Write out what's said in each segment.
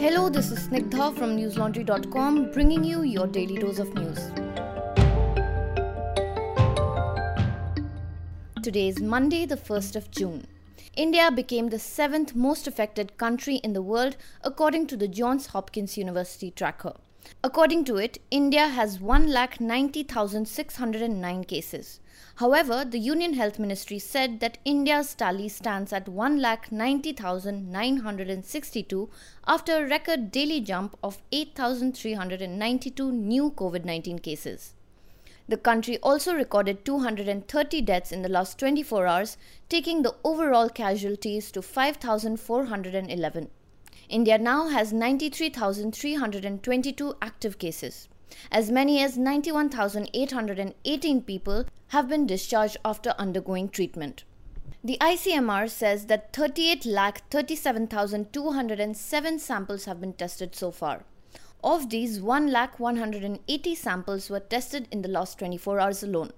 Hello, this is Snigdha from newslaundry.com bringing you your daily dose of news. Today is Monday, the 1st of June. India became the seventh most affected country in the world according to the Johns Hopkins University tracker. According to it, India has 1,90,609 cases. However, the Union Health Ministry said that India's tally stands at 1,90,962 after a record daily jump of 8,392 new COVID 19 cases. The country also recorded 230 deaths in the last 24 hours, taking the overall casualties to 5,411. India now has 93,322 active cases. As many as 91,818 people have been discharged after undergoing treatment. The ICMR says that 38,37,207 samples have been tested so far. Of these, 1,180 samples were tested in the last 24 hours alone.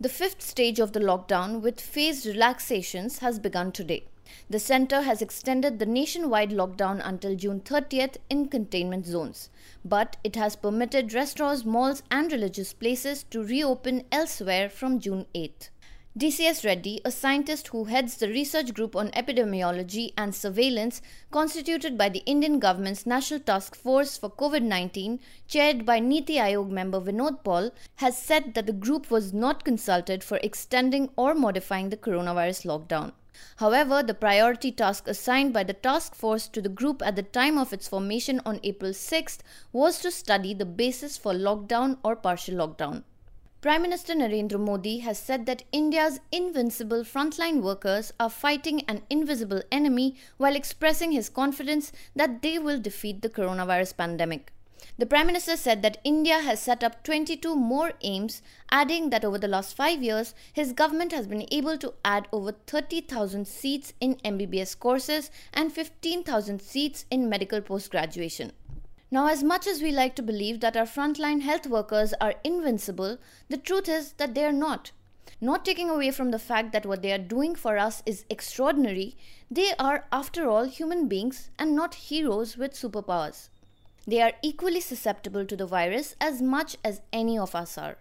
The fifth stage of the lockdown with phased relaxations has begun today. The center has extended the nationwide lockdown until June 30th in containment zones, but it has permitted restaurants, malls, and religious places to reopen elsewhere from June 8th. DCS Reddy, a scientist who heads the research group on epidemiology and surveillance constituted by the Indian government's National Task Force for COVID 19, chaired by Niti Aayog member Vinod Paul, has said that the group was not consulted for extending or modifying the coronavirus lockdown. However, the priority task assigned by the task force to the group at the time of its formation on April 6th was to study the basis for lockdown or partial lockdown. Prime Minister Narendra Modi has said that India's invincible frontline workers are fighting an invisible enemy while expressing his confidence that they will defeat the coronavirus pandemic. The Prime Minister said that India has set up 22 more AIIMS, adding that over the last five years, his government has been able to add over 30,000 seats in MBBS courses and 15,000 seats in medical post graduation. Now, as much as we like to believe that our frontline health workers are invincible, the truth is that they are not. Not taking away from the fact that what they are doing for us is extraordinary, they are, after all, human beings and not heroes with superpowers. They are equally susceptible to the virus as much as any of us are.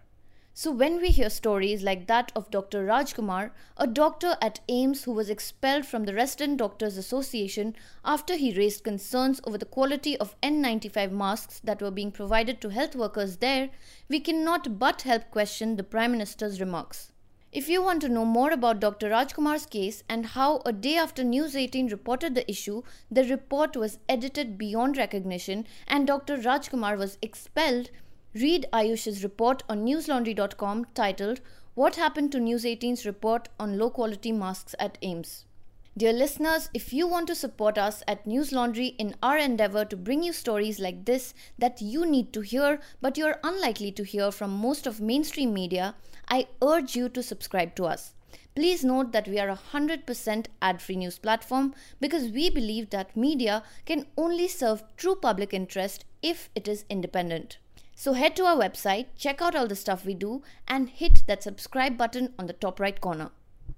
So, when we hear stories like that of Dr. Rajkumar, a doctor at AIIMS who was expelled from the Resident Doctors Association after he raised concerns over the quality of N95 masks that were being provided to health workers there, we cannot but help question the Prime Minister's remarks. If you want to know more about Dr. Rajkumar's case and how a day after News 18 reported the issue, the report was edited beyond recognition and Dr. Rajkumar was expelled, Read Ayush's report on newslaundry.com titled What Happened to News 18's Report on Low Quality Masks at AIIMS. Dear listeners, if you want to support us at News Laundry in our endeavor to bring you stories like this that you need to hear but you're unlikely to hear from most of mainstream media, I urge you to subscribe to us. Please note that we are a 100% ad free news platform because we believe that media can only serve true public interest if it is independent. So head to our website, check out all the stuff we do, and hit that subscribe button on the top right corner.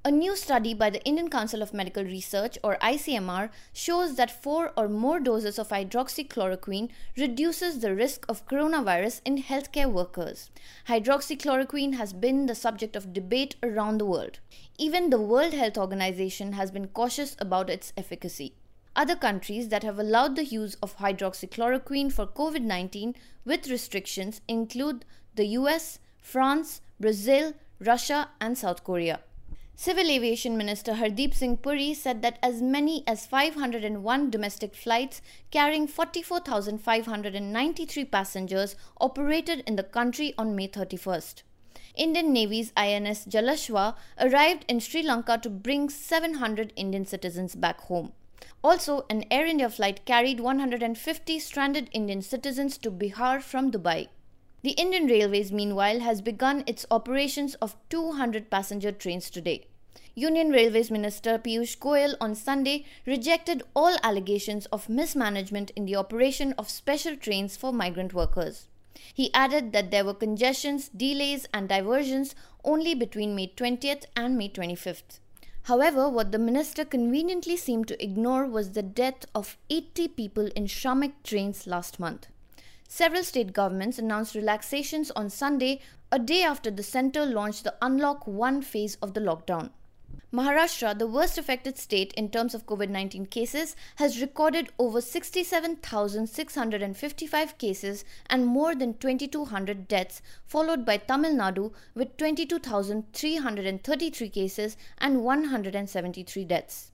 A new study by the Indian Council of Medical Research or ICMR shows that 4 or more doses of hydroxychloroquine reduces the risk of coronavirus in healthcare workers. Hydroxychloroquine has been the subject of debate around the world. Even the World Health Organization has been cautious about its efficacy. Other countries that have allowed the use of hydroxychloroquine for COVID 19 with restrictions include the US, France, Brazil, Russia, and South Korea. Civil Aviation Minister Hardeep Singh Puri said that as many as 501 domestic flights carrying 44,593 passengers operated in the country on May 31st. Indian Navy's INS Jalashwa arrived in Sri Lanka to bring 700 Indian citizens back home. Also, an Air India flight carried 150 stranded Indian citizens to Bihar from Dubai. The Indian Railways, meanwhile, has begun its operations of 200 passenger trains today. Union Railways Minister Piyush Goyal on Sunday rejected all allegations of mismanagement in the operation of special trains for migrant workers. He added that there were congestions, delays, and diversions only between May 20th and May 25th. However, what the minister conveniently seemed to ignore was the death of 80 people in Shramik trains last month. Several state governments announced relaxations on Sunday, a day after the centre launched the Unlock 1 phase of the lockdown. Maharashtra, the worst affected state in terms of COVID 19 cases, has recorded over 67,655 cases and more than 2,200 deaths, followed by Tamil Nadu with 22,333 cases and 173 deaths.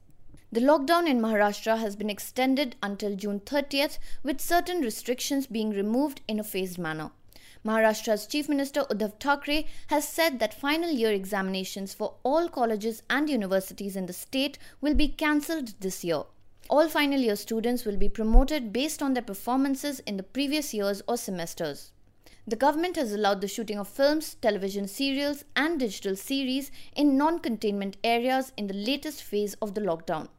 The lockdown in Maharashtra has been extended until June 30th, with certain restrictions being removed in a phased manner. Maharashtra's Chief Minister Uddhav Thackeray has said that final year examinations for all colleges and universities in the state will be cancelled this year. All final year students will be promoted based on their performances in the previous years or semesters. The government has allowed the shooting of films, television serials, and digital series in non containment areas in the latest phase of the lockdown.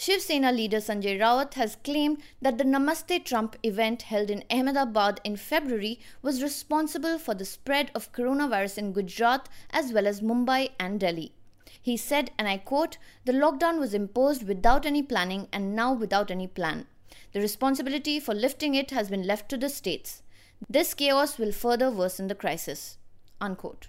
Shiv Sena leader Sanjay Raut has claimed that the Namaste Trump event held in Ahmedabad in February was responsible for the spread of coronavirus in Gujarat as well as Mumbai and Delhi. He said, and I quote, the lockdown was imposed without any planning and now without any plan. The responsibility for lifting it has been left to the states. This chaos will further worsen the crisis. Unquote.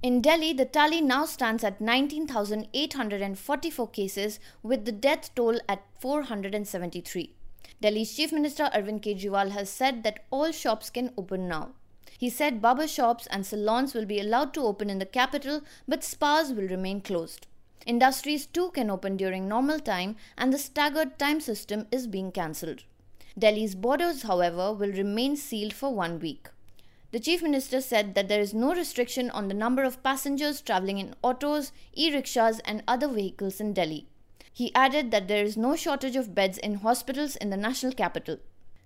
In Delhi, the tally now stands at 19,844 cases, with the death toll at 473. Delhi's Chief Minister Arvind Kejriwal has said that all shops can open now. He said barber shops and salons will be allowed to open in the capital, but spas will remain closed. Industries too can open during normal time, and the staggered time system is being cancelled. Delhi's borders, however, will remain sealed for one week. The Chief Minister said that there is no restriction on the number of passengers travelling in autos, e rickshaws, and other vehicles in Delhi. He added that there is no shortage of beds in hospitals in the national capital.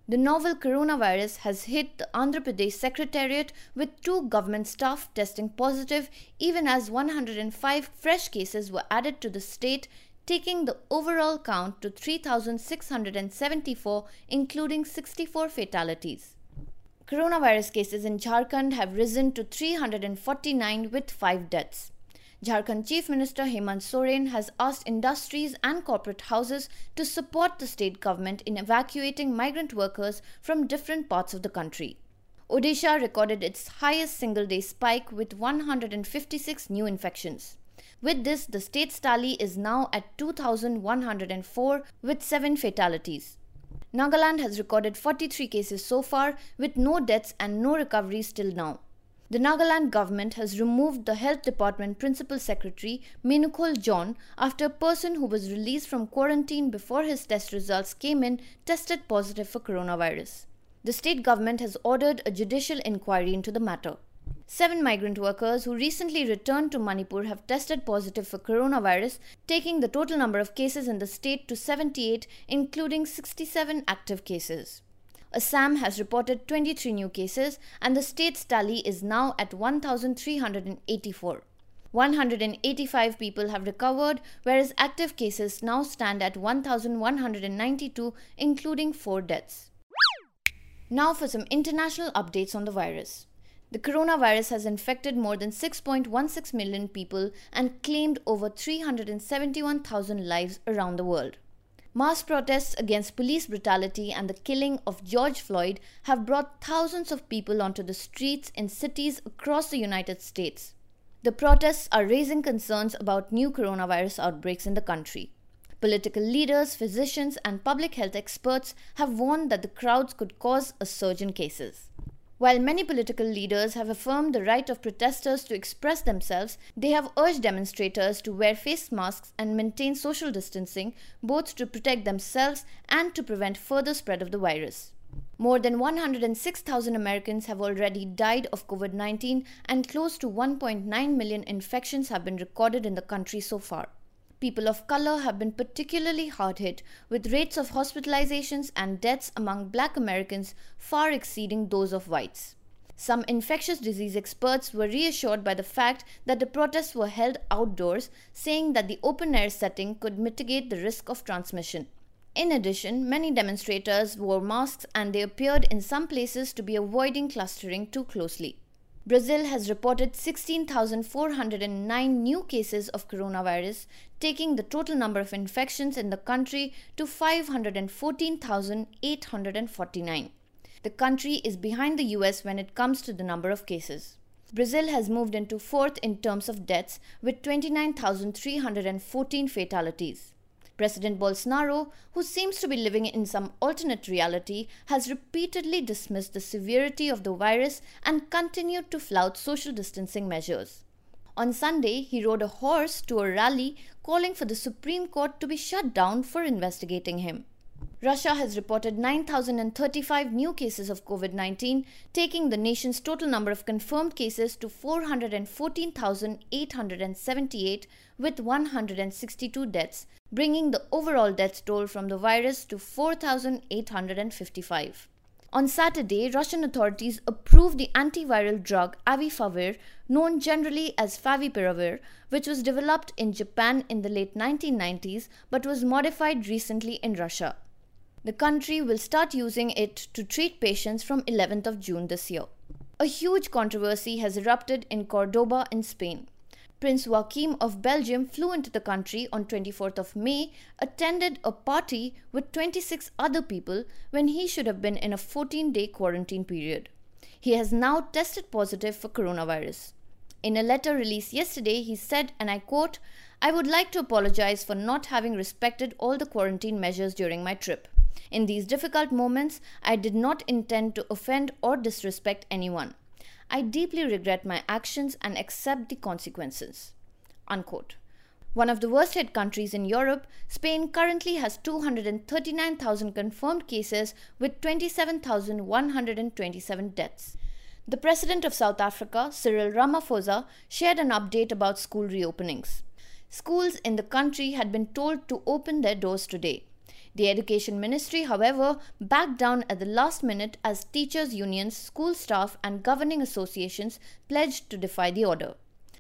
The novel coronavirus has hit the Andhra Pradesh Secretariat with two government staff testing positive, even as 105 fresh cases were added to the state, taking the overall count to 3,674, including 64 fatalities. Coronavirus cases in Jharkhand have risen to 349 with 5 deaths. Jharkhand Chief Minister Hemant Soren has asked industries and corporate houses to support the state government in evacuating migrant workers from different parts of the country. Odisha recorded its highest single day spike with 156 new infections. With this, the state's tally is now at 2,104 with 7 fatalities. Nagaland has recorded 43 cases so far, with no deaths and no recoveries till now. The Nagaland government has removed the Health Department Principal Secretary Menukhol John after a person who was released from quarantine before his test results came in tested positive for coronavirus. The state government has ordered a judicial inquiry into the matter. Seven migrant workers who recently returned to Manipur have tested positive for coronavirus, taking the total number of cases in the state to 78, including 67 active cases. Assam has reported 23 new cases, and the state's tally is now at 1,384. 185 people have recovered, whereas active cases now stand at 1,192, including 4 deaths. Now for some international updates on the virus. The coronavirus has infected more than 6.16 million people and claimed over 371,000 lives around the world. Mass protests against police brutality and the killing of George Floyd have brought thousands of people onto the streets in cities across the United States. The protests are raising concerns about new coronavirus outbreaks in the country. Political leaders, physicians, and public health experts have warned that the crowds could cause a surge in cases. While many political leaders have affirmed the right of protesters to express themselves, they have urged demonstrators to wear face masks and maintain social distancing, both to protect themselves and to prevent further spread of the virus. More than 106,000 Americans have already died of COVID 19, and close to 1.9 million infections have been recorded in the country so far people of color have been particularly hard hit, with rates of hospitalizations and deaths among black Americans far exceeding those of whites. Some infectious disease experts were reassured by the fact that the protests were held outdoors, saying that the open air setting could mitigate the risk of transmission. In addition, many demonstrators wore masks and they appeared in some places to be avoiding clustering too closely. Brazil has reported 16,409 new cases of coronavirus, taking the total number of infections in the country to 514,849. The country is behind the US when it comes to the number of cases. Brazil has moved into fourth in terms of deaths with 29,314 fatalities. President Bolsonaro, who seems to be living in some alternate reality, has repeatedly dismissed the severity of the virus and continued to flout social distancing measures. On Sunday, he rode a horse to a rally calling for the Supreme Court to be shut down for investigating him. Russia has reported 9,035 new cases of COVID 19, taking the nation's total number of confirmed cases to 414,878, with 162 deaths, bringing the overall death toll from the virus to 4,855. On Saturday, Russian authorities approved the antiviral drug Avifavir, known generally as Favipiravir, which was developed in Japan in the late 1990s but was modified recently in Russia. The country will start using it to treat patients from 11th of June this year. A huge controversy has erupted in Cordoba in Spain. Prince Joachim of Belgium flew into the country on 24th of May, attended a party with 26 other people when he should have been in a 14-day quarantine period. He has now tested positive for coronavirus. In a letter released yesterday, he said, and I quote, I would like to apologize for not having respected all the quarantine measures during my trip. In these difficult moments, I did not intend to offend or disrespect anyone. I deeply regret my actions and accept the consequences. Unquote. One of the worst hit countries in Europe, Spain currently has 239,000 confirmed cases with 27,127 deaths. The president of South Africa, Cyril Ramaphosa, shared an update about school reopenings. Schools in the country had been told to open their doors today. The Education Ministry, however, backed down at the last minute as teachers' unions, school staff, and governing associations pledged to defy the order.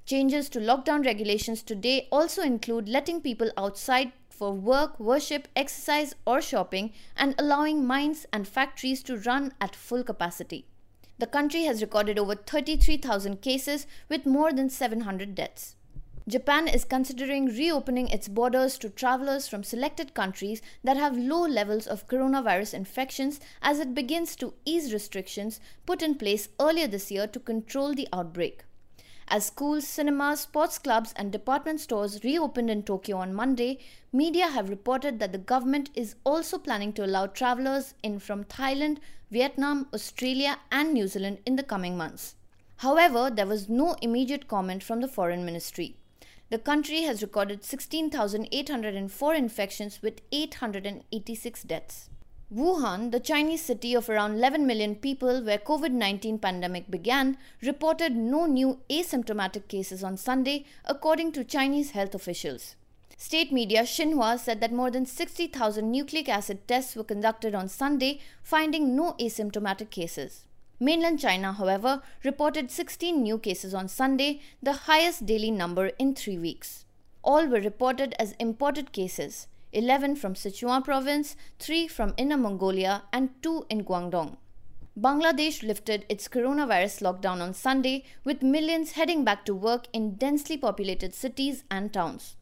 Changes to lockdown regulations today also include letting people outside for work, worship, exercise, or shopping, and allowing mines and factories to run at full capacity. The country has recorded over 33,000 cases with more than 700 deaths. Japan is considering reopening its borders to travelers from selected countries that have low levels of coronavirus infections as it begins to ease restrictions put in place earlier this year to control the outbreak. As schools, cinemas, sports clubs, and department stores reopened in Tokyo on Monday, media have reported that the government is also planning to allow travelers in from Thailand, Vietnam, Australia, and New Zealand in the coming months. However, there was no immediate comment from the foreign ministry. The country has recorded 16,804 infections with 886 deaths. Wuhan, the Chinese city of around 11 million people where COVID-19 pandemic began, reported no new asymptomatic cases on Sunday according to Chinese health officials. State media Xinhua said that more than 60,000 nucleic acid tests were conducted on Sunday, finding no asymptomatic cases. Mainland China, however, reported 16 new cases on Sunday, the highest daily number in three weeks. All were reported as imported cases 11 from Sichuan province, 3 from Inner Mongolia, and 2 in Guangdong. Bangladesh lifted its coronavirus lockdown on Sunday, with millions heading back to work in densely populated cities and towns.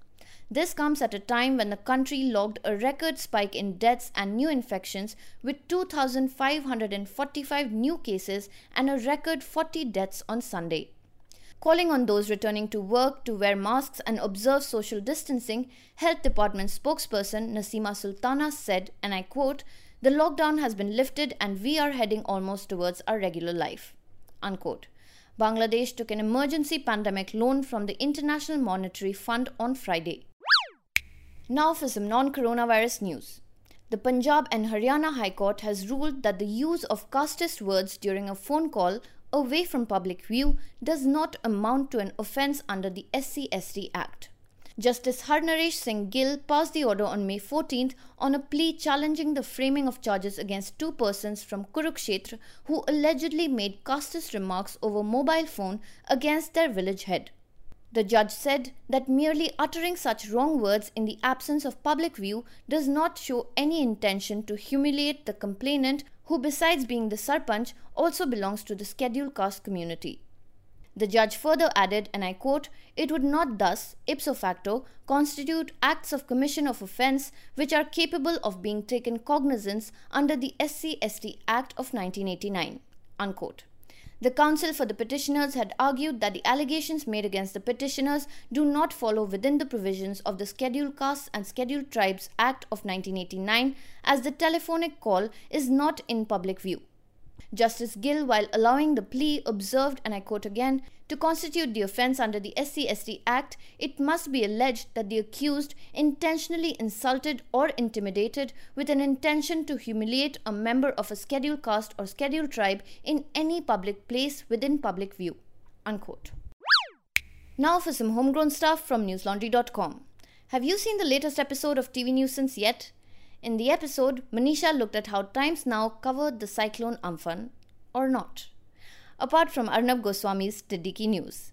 This comes at a time when the country logged a record spike in deaths and new infections with 2,545 new cases and a record 40 deaths on Sunday. Calling on those returning to work to wear masks and observe social distancing, Health Department spokesperson Nasima Sultana said, and I quote, The lockdown has been lifted and we are heading almost towards our regular life. Unquote. Bangladesh took an emergency pandemic loan from the International Monetary Fund on Friday. Now for some non-coronavirus news. The Punjab and Haryana High Court has ruled that the use of casteist words during a phone call away from public view does not amount to an offence under the SC/ST Act. Justice Harnaresh Singh Gill passed the order on May 14th on a plea challenging the framing of charges against two persons from Kurukshetra who allegedly made casteist remarks over mobile phone against their village head. The judge said that merely uttering such wrong words in the absence of public view does not show any intention to humiliate the complainant, who, besides being the sarpanch, also belongs to the scheduled caste community. The judge further added, and I quote, it would not thus, ipso facto, constitute acts of commission of offence which are capable of being taken cognizance under the SC ST Act of 1989. Unquote. The counsel for the petitioners had argued that the allegations made against the petitioners do not follow within the provisions of the Scheduled Castes and Scheduled Tribes Act of 1989 as the telephonic call is not in public view. Justice Gill, while allowing the plea, observed, and I quote again, to constitute the offence under the SC ST Act, it must be alleged that the accused intentionally insulted or intimidated with an intention to humiliate a member of a scheduled caste or scheduled tribe in any public place within public view. Unquote. Now for some homegrown stuff from newslaundry.com. Have you seen the latest episode of TV Newsance yet? In the episode, Manisha looked at how Times Now covered the cyclone Amphan, or not, apart from Arnab Goswami's Tidiki News.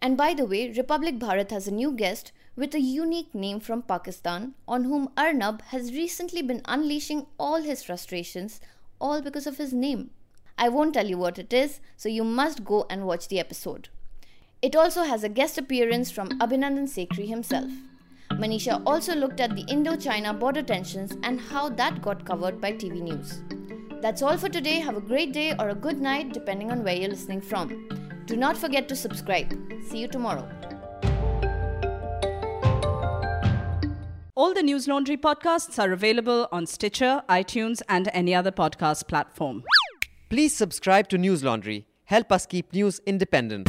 And by the way, Republic Bharat has a new guest with a unique name from Pakistan on whom Arnab has recently been unleashing all his frustrations, all because of his name. I won't tell you what it is, so you must go and watch the episode. It also has a guest appearance from Abhinandan Sekhri himself. Manisha also looked at the Indo China border tensions and how that got covered by TV News. That's all for today. Have a great day or a good night, depending on where you're listening from. Do not forget to subscribe. See you tomorrow. All the News Laundry podcasts are available on Stitcher, iTunes, and any other podcast platform. Please subscribe to News Laundry. Help us keep news independent.